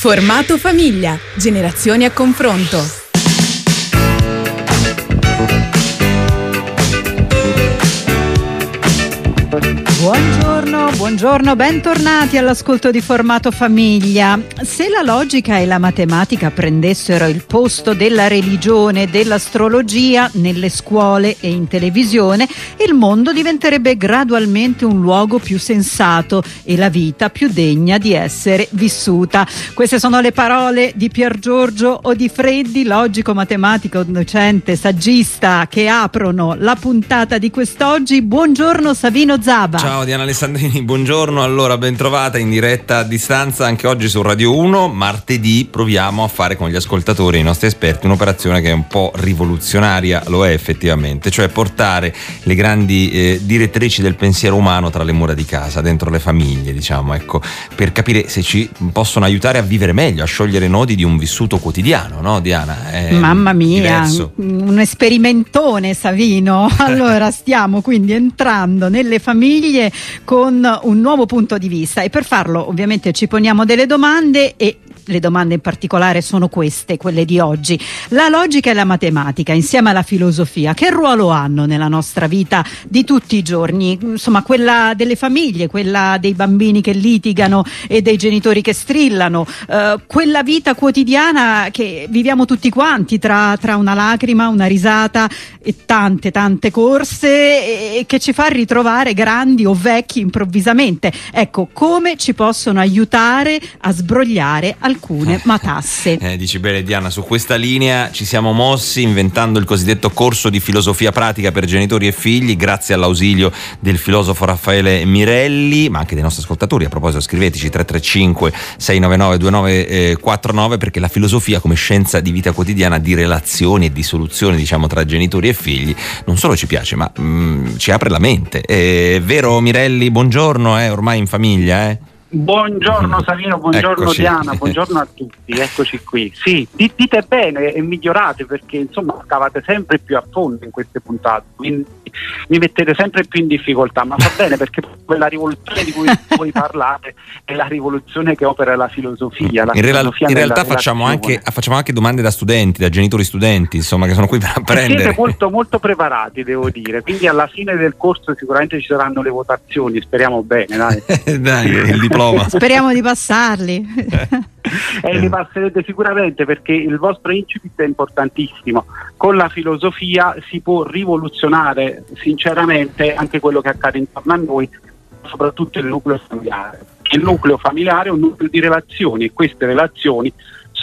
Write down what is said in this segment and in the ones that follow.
Formato famiglia. Generazioni a confronto. Buongiorno, buongiorno, bentornati all'ascolto di Formato Famiglia. Se la logica e la matematica prendessero il posto della religione e dell'astrologia nelle scuole e in televisione, il mondo diventerebbe gradualmente un luogo più sensato e la vita più degna di essere vissuta. Queste sono le parole di Pier Giorgio Odifreddi, logico, matematico, docente, saggista, che aprono la puntata di quest'oggi. Buongiorno Savino Zaba. Ciao Diana Alessandrini, buongiorno. Allora, ben trovata in diretta a distanza anche oggi su Radio 1. Martedì proviamo a fare con gli ascoltatori i nostri esperti un'operazione che è un po' rivoluzionaria, lo è effettivamente, cioè portare le grandi eh, direttrici del pensiero umano tra le mura di casa, dentro le famiglie, diciamo, ecco, per capire se ci possono aiutare a vivere meglio, a sciogliere i nodi di un vissuto quotidiano, no Diana? È Mamma mia, diverso. un esperimentone Savino. Allora, stiamo quindi entrando nelle famiglie famiglie con un nuovo punto di vista. E per farlo ovviamente ci poniamo delle domande e le domande in particolare sono queste, quelle di oggi. La logica e la matematica insieme alla filosofia, che ruolo hanno nella nostra vita di tutti i giorni? Insomma, quella delle famiglie, quella dei bambini che litigano e dei genitori che strillano, eh, quella vita quotidiana che viviamo tutti quanti tra, tra, una lacrima, una risata e tante, tante corse e, e che ci fa ritrovare grandi o vecchi improvvisamente. Ecco, come ci possono aiutare a sbrogliare alcune alcune matasse. Eh, dici bene Diana, su questa linea ci siamo mossi inventando il cosiddetto corso di filosofia pratica per genitori e figli grazie all'ausilio del filosofo Raffaele Mirelli, ma anche dei nostri ascoltatori. A proposito scriveteci 335 699 2949 perché la filosofia come scienza di vita quotidiana di relazioni e di soluzioni diciamo tra genitori e figli non solo ci piace ma mm, ci apre la mente. È vero Mirelli, buongiorno, eh, ormai in famiglia. Eh? Buongiorno Savino, buongiorno Eccoci. Diana, buongiorno a tutti, eccoci qui. Sì, dite bene e migliorate perché insomma scavate sempre più a fondo in queste puntate, quindi mi mettete sempre più in difficoltà, ma va bene perché quella rivoluzione di cui voi parlate è la rivoluzione che opera la filosofia. La in, filosofia in realtà facciamo anche, facciamo anche, domande da studenti, da genitori studenti, insomma, che sono qui per apprendere. Siete molto, molto preparati, devo dire, quindi alla fine del corso sicuramente ci saranno le votazioni, speriamo bene. Dai, dai il diploma. Speriamo di passarli. e li passerete sicuramente perché il vostro incipit è importantissimo. Con la filosofia si può rivoluzionare sinceramente anche quello che accade intorno a noi, soprattutto il nucleo familiare. Il nucleo familiare è un nucleo di relazioni e queste relazioni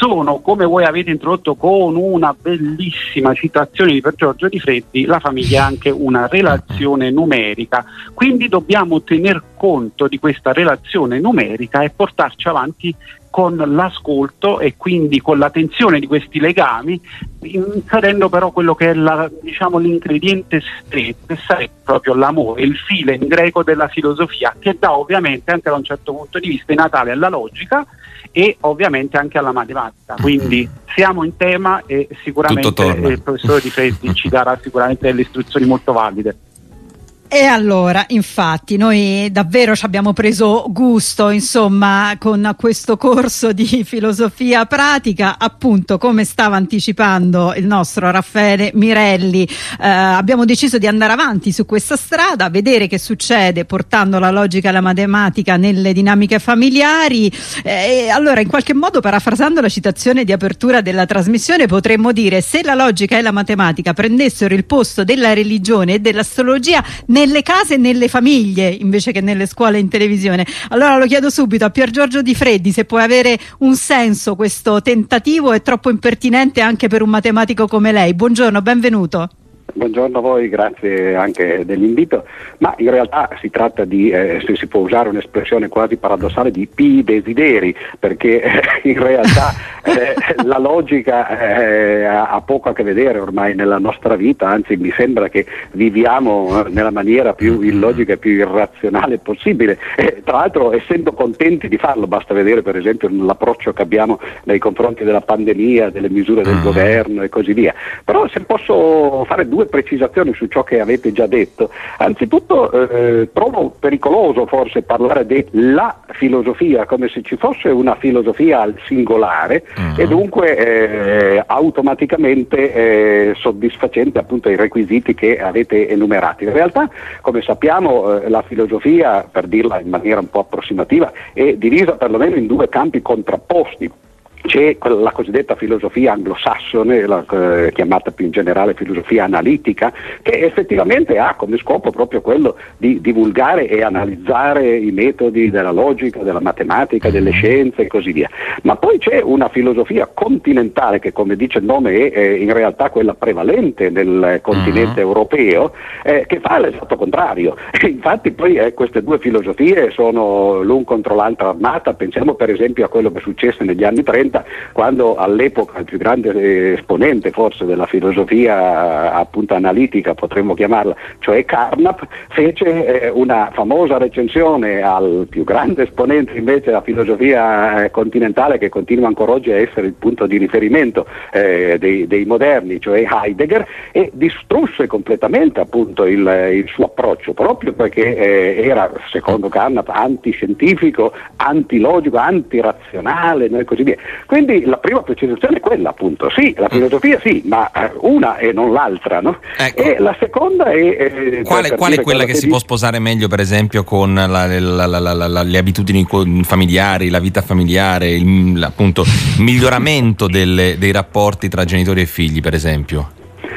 sono, come voi avete introdotto con una bellissima citazione di Per Giorgio Di Freddi, la famiglia è anche una relazione numerica, quindi dobbiamo tener conto di questa relazione numerica e portarci avanti con l'ascolto e quindi con l'attenzione di questi legami, inserendo però quello che è la, diciamo, l'ingrediente stretto, che sarebbe proprio l'amore, il file in greco della filosofia, che dà ovviamente anche da un certo punto di vista i natale alla logica e ovviamente anche alla matematica. Quindi siamo in tema e sicuramente il professore Di Freddi ci darà sicuramente delle istruzioni molto valide. E allora, infatti, noi davvero ci abbiamo preso gusto, insomma, con questo corso di filosofia pratica, appunto, come stava anticipando il nostro Raffaele Mirelli, eh, abbiamo deciso di andare avanti su questa strada, vedere che succede portando la logica e la matematica nelle dinamiche familiari. Eh, e allora, in qualche modo, parafrasando la citazione di apertura della trasmissione, potremmo dire se la logica e la matematica prendessero il posto della religione e dell'astrologia nelle case e nelle famiglie invece che nelle scuole e in televisione. Allora lo chiedo subito a Pier Giorgio Di Freddi se può avere un senso questo tentativo, è troppo impertinente anche per un matematico come lei. Buongiorno, benvenuto. Buongiorno a voi, grazie anche dell'invito, ma in realtà si tratta di, eh, se si può usare un'espressione quasi paradossale, di pi desideri, perché eh, in realtà eh, la logica eh, ha poco a che vedere ormai nella nostra vita, anzi mi sembra che viviamo eh, nella maniera più illogica e più irrazionale possibile. tra l'altro essendo contenti di farlo, basta vedere per esempio l'approccio che abbiamo nei confronti della pandemia, delle misure del mm. governo e così via. Però se posso fare due due precisazioni su ciò che avete già detto. Anzitutto eh, trovo pericoloso forse parlare della filosofia come se ci fosse una filosofia al singolare uh-huh. e dunque eh, automaticamente eh, soddisfacente appunto i requisiti che avete enumerato. In realtà, come sappiamo, eh, la filosofia, per dirla in maniera un po' approssimativa, è divisa perlomeno in due campi contrapposti c'è la cosiddetta filosofia anglosassone, la, eh, chiamata più in generale filosofia analitica, che effettivamente ha come scopo proprio quello di divulgare e analizzare i metodi della logica, della matematica, delle mm-hmm. scienze e così via. Ma poi c'è una filosofia continentale che, come dice il nome, è, è in realtà quella prevalente nel continente uh-huh. europeo, eh, che fa l'esatto contrario. Infatti poi eh, queste due filosofie sono l'un contro l'altra armata, pensiamo per esempio a quello che successe negli anni 30 1930, quando all'epoca il più grande esponente forse della filosofia appunto analitica, potremmo chiamarla, cioè Carnap, fece eh, una famosa recensione al più grande esponente invece della filosofia eh, continentale che continua ancora oggi a essere il punto di riferimento eh, dei, dei, moderni, cioè Heidegger, e distrusse completamente appunto il, il suo approccio, proprio perché eh, era, secondo Carnap, antiscientifico, antilogico, antirazionale e così via. Quindi la prima precisazione è quella, appunto. Sì, la filosofia sì, ma eh, una e non l'altra, no? ecco. E la seconda è... Eh, quale, qual è quella che, che si può sposare meglio, per esempio, con la, la, la, le abitudini familiari, la vita familiare, il appunto, miglioramento delle, dei rapporti tra genitori e figli, per esempio?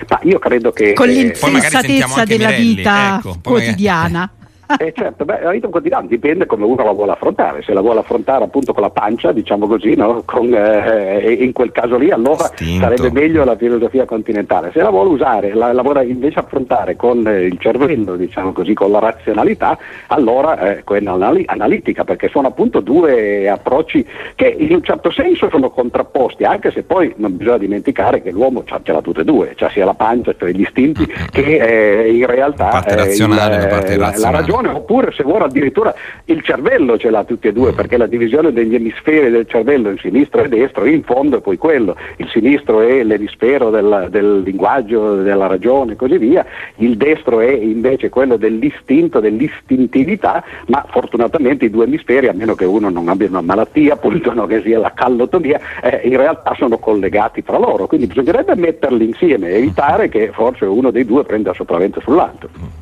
Ma io credo che... Con l'insensatezza eh, della vita ecco, quotidiana. Eh certo, beh, la vita quotidiana dipende come uno la vuole affrontare, se la vuole affrontare appunto con la pancia, diciamo così, no? con, eh, in quel caso lì allora Stinto. sarebbe meglio la filosofia continentale, se la vuole usare, la, la vuole invece affrontare con eh, il cervello, diciamo così, con la razionalità, allora eh, quella analitica, perché sono appunto due approcci che in un certo senso sono contrapposti, anche se poi non bisogna dimenticare che l'uomo ce l'ha tutte e due, cioè sia la pancia, cioè gli istinti, mm-hmm. che eh, in realtà eh, il, la, la, la ragione ragione, oppure se vuole addirittura il cervello ce l'ha tutti e due, mm. perché la divisione degli emisferi del cervello in sinistro e destro in fondo è poi quello, il sinistro è l'emisfero del, del linguaggio, della ragione e così via, il destro è invece quello dell'istinto, dell'istintività, ma fortunatamente i due emisferi, a meno che uno non abbia una malattia, appunto no, che sia la callotomia, eh, in realtà sono collegati fra loro, quindi bisognerebbe metterli insieme, evitare che forse uno dei due prenda sopravvento sull'altro.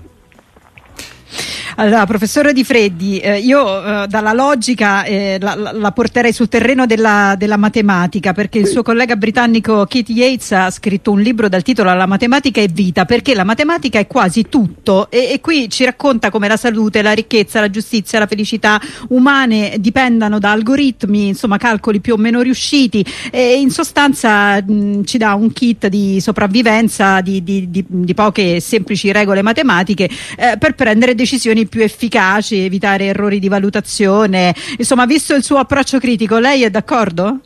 Allora, professore Di Freddi, eh, io eh, dalla logica eh, la, la, porterei sul terreno della, della matematica perché il suo collega britannico Keith Yates ha scritto un libro dal titolo La matematica è vita perché la matematica è quasi tutto e, e qui ci racconta come la salute, la ricchezza, la giustizia, la felicità umane dipendano da algoritmi, insomma calcoli più o meno riusciti e in sostanza mh, ci dà un kit di sopravvivenza di, di, di, di poche semplici regole matematiche eh, per prendere decisioni più efficaci, evitare errori di valutazione. Insomma, visto il suo approccio critico, lei è d'accordo?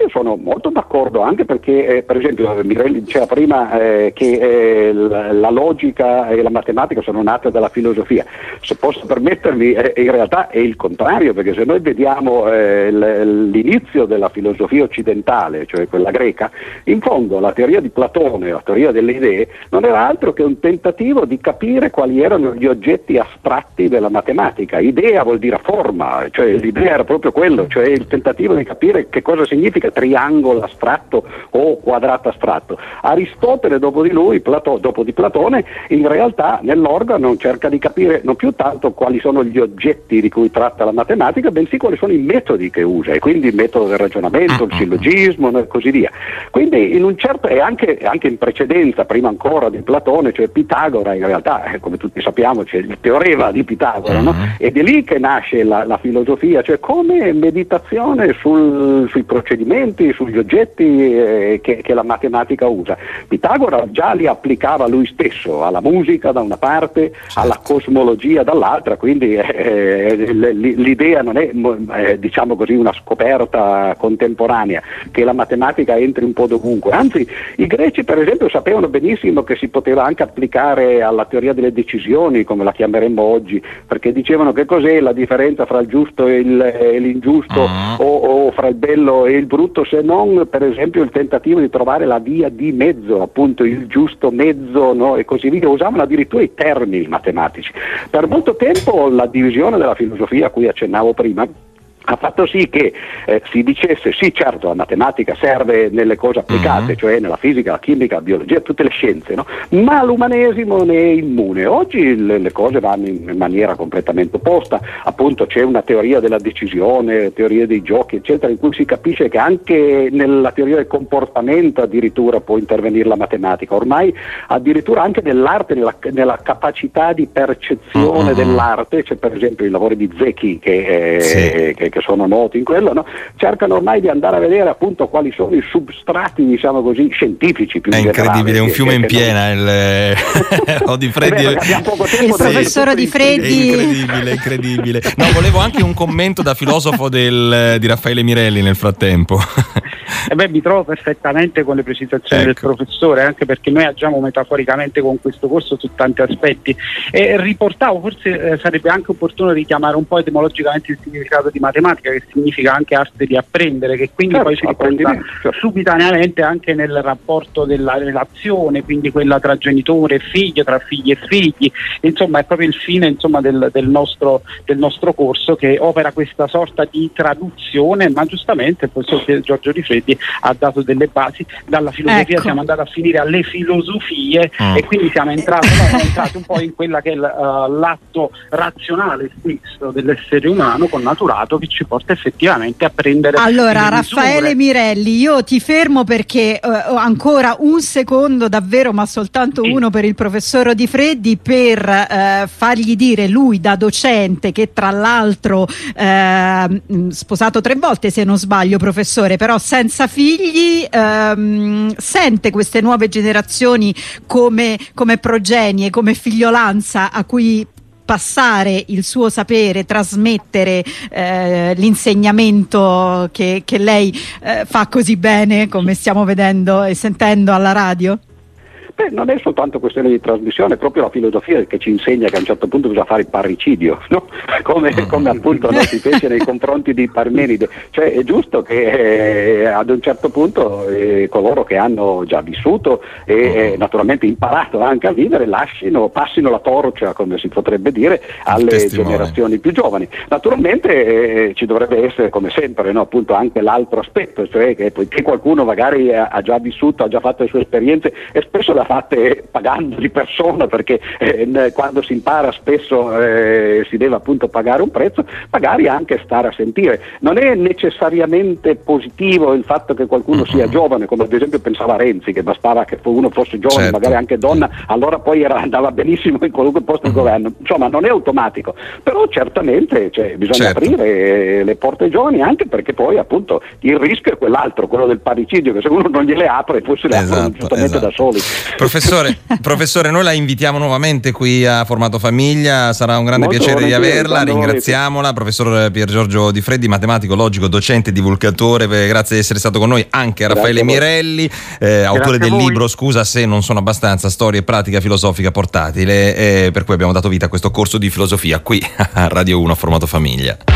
Io sono molto d'accordo anche perché, eh, per esempio, Mirelli diceva prima eh, che eh, la, logica e la matematica sono nate dalla filosofia. Se posso permettermi, eh, in realtà è il contrario, perché se noi vediamo eh, l'inizio della filosofia occidentale, cioè quella greca, in fondo la teoria di Platone, la teoria delle idee, non era altro che un tentativo di capire quali erano gli oggetti astratti della matematica. Idea vuol dire forma, cioè l'idea era proprio quello, cioè il tentativo di capire che cosa significa triangolo astratto o quadrato astratto. Aristotele, dopo di lui, Plato, dopo di Platone, in realtà nell'organo cerca di capire non più tanto quali sono gli oggetti di cui tratta la matematica, bensì quali sono i metodi che usa, e quindi il metodo del ragionamento, il sillogismo e così via. Quindi in un certo, e anche, anche in precedenza, prima ancora di Platone, cioè Pitagora, in realtà, eh, come tutti sappiamo, c'è il teorema di Pitagora, no? Ed è lì che nasce la, la filosofia, cioè come meditazione sul, sui procedimenti strumenti, sugli oggetti eh, che, che, la matematica usa. Pitagora già li applicava lui stesso, alla musica da una parte, certo. alla cosmologia dall'altra, quindi eh, eh l'idea non è eh, diciamo così, una scoperta contemporanea, che la matematica entri un po' dovunque, anzi i greci per esempio sapevano benissimo che si poteva anche applicare alla teoria delle decisioni, come la chiameremmo oggi, perché dicevano che cos'è la differenza fra il giusto e, il, e l'ingiusto uh-huh. Fra il bello e il brutto, se non per esempio il tentativo di trovare la via di mezzo, appunto il giusto mezzo no? e così via, usavano addirittura i termini matematici. Per molto tempo la divisione della filosofia a cui accennavo prima ha fatto sì che eh, si dicesse sì certo la matematica serve nelle cose applicate, mm-hmm. cioè nella fisica, la chimica, la biologia, tutte le scienze, no? ma l'umanesimo ne è immune. Oggi le, le, cose vanno in maniera completamente opposta, appunto c'è una teoria della decisione, teoria dei giochi, eccetera, in cui si capisce che anche nella teoria del comportamento addirittura può intervenire la matematica, ormai addirittura anche nell'arte, nella, nella capacità di percezione mm-hmm. dell'arte, c'è per esempio i lavori di Zecchi che, eh, sì. che, che che sono noti in quello, no? cercano ormai di andare a vedere appunto quali sono i substrati, diciamo così, scientifici più È incredibile, è un fiume in piena non... il oh, di Freddi. Beh, il professore Di Freddi. È incredibile, incredibile. No, volevo anche un commento da filosofo del, di Raffaele Mirelli nel frattempo. Eh beh, mi trovo perfettamente con le precisazioni ecco. del professore, anche perché noi agiamo metaforicamente con questo corso su tanti aspetti. E riportavo, forse eh, sarebbe anche opportuno richiamare un po' etimologicamente il significato di matematica, che significa anche arte di apprendere, che quindi certo, poi si riporta certo. subitaneamente anche nel rapporto della relazione, quindi quella tra genitore e figlio, tra figli e figli. Insomma, è proprio il fine insomma, del, del, nostro, del nostro corso che opera questa sorta di traduzione, ma giustamente il professor Giorgio Rifletti Freddi ha dato delle basi, dalla filosofia ecco. siamo andati a finire alle filosofie mm. e quindi siamo entrati, no, siamo entrati, un po' in quella che è uh, l'atto razionale stesso dell'essere umano connaturato che ci porta effettivamente a prendere allora Raffaele Mirelli io ti fermo perché uh, ancora un secondo davvero ma soltanto sì. uno per il professor Di Freddi per uh, fargli dire lui da docente che tra l'altro sposato tre volte se non sbaglio professore però senza senza figli ehm, sente queste nuove generazioni come, come progenie, come figliolanza a cui passare il suo sapere, trasmettere eh, l'insegnamento che, che lei eh, fa così bene come stiamo vedendo e sentendo alla radio? Beh, non è soltanto questione di trasmissione, è proprio la filosofia che ci insegna che a un certo punto bisogna fare il parricidio, no? come, come, appunto no, si fece nei confronti di Parmenide. Cioè è giusto che eh, ad un certo punto eh, coloro che hanno già vissuto e eh, naturalmente imparato anche a vivere lasciano, passino la torcia, come si potrebbe dire, alle generazioni più giovani. Naturalmente eh, ci dovrebbe essere come sempre no? appunto anche l'altro aspetto, cioè che poiché qualcuno magari ha già vissuto, ha già fatto le sue esperienze e spesso la fatte pagando di persona perché eh, quando si impara spesso eh, si deve appunto pagare un prezzo, magari anche stare a sentire. Non è necessariamente positivo il fatto che qualcuno sia mm-hmm. giovane, come ad esempio pensava Renzi, che bastava che uno fosse giovane, certo. magari anche donna, allora poi era, andava benissimo in qualunque posto del mm-hmm. governo. Insomma, non è automatico, però certamente cioè, bisogna certo. aprire le porte ai giovani anche perché poi appunto il rischio è quell'altro, quello del parricidio, che se uno non gliele apre poi se le esatto, aprono giustamente esatto. da soli. Professore, professore, noi la invitiamo nuovamente qui a Formato Famiglia, sarà un grande Molto piacere di averla, ringraziamola. Professor Pier Giorgio Di Freddi, matematico, logico, docente, divulgatore, grazie di essere stato con noi, anche a Raffaele Mirelli, eh, autore del libro Scusa se non sono abbastanza, storia e pratica filosofica portatile, eh, per cui abbiamo dato vita a questo corso di filosofia qui a Radio 1 a Formato Famiglia.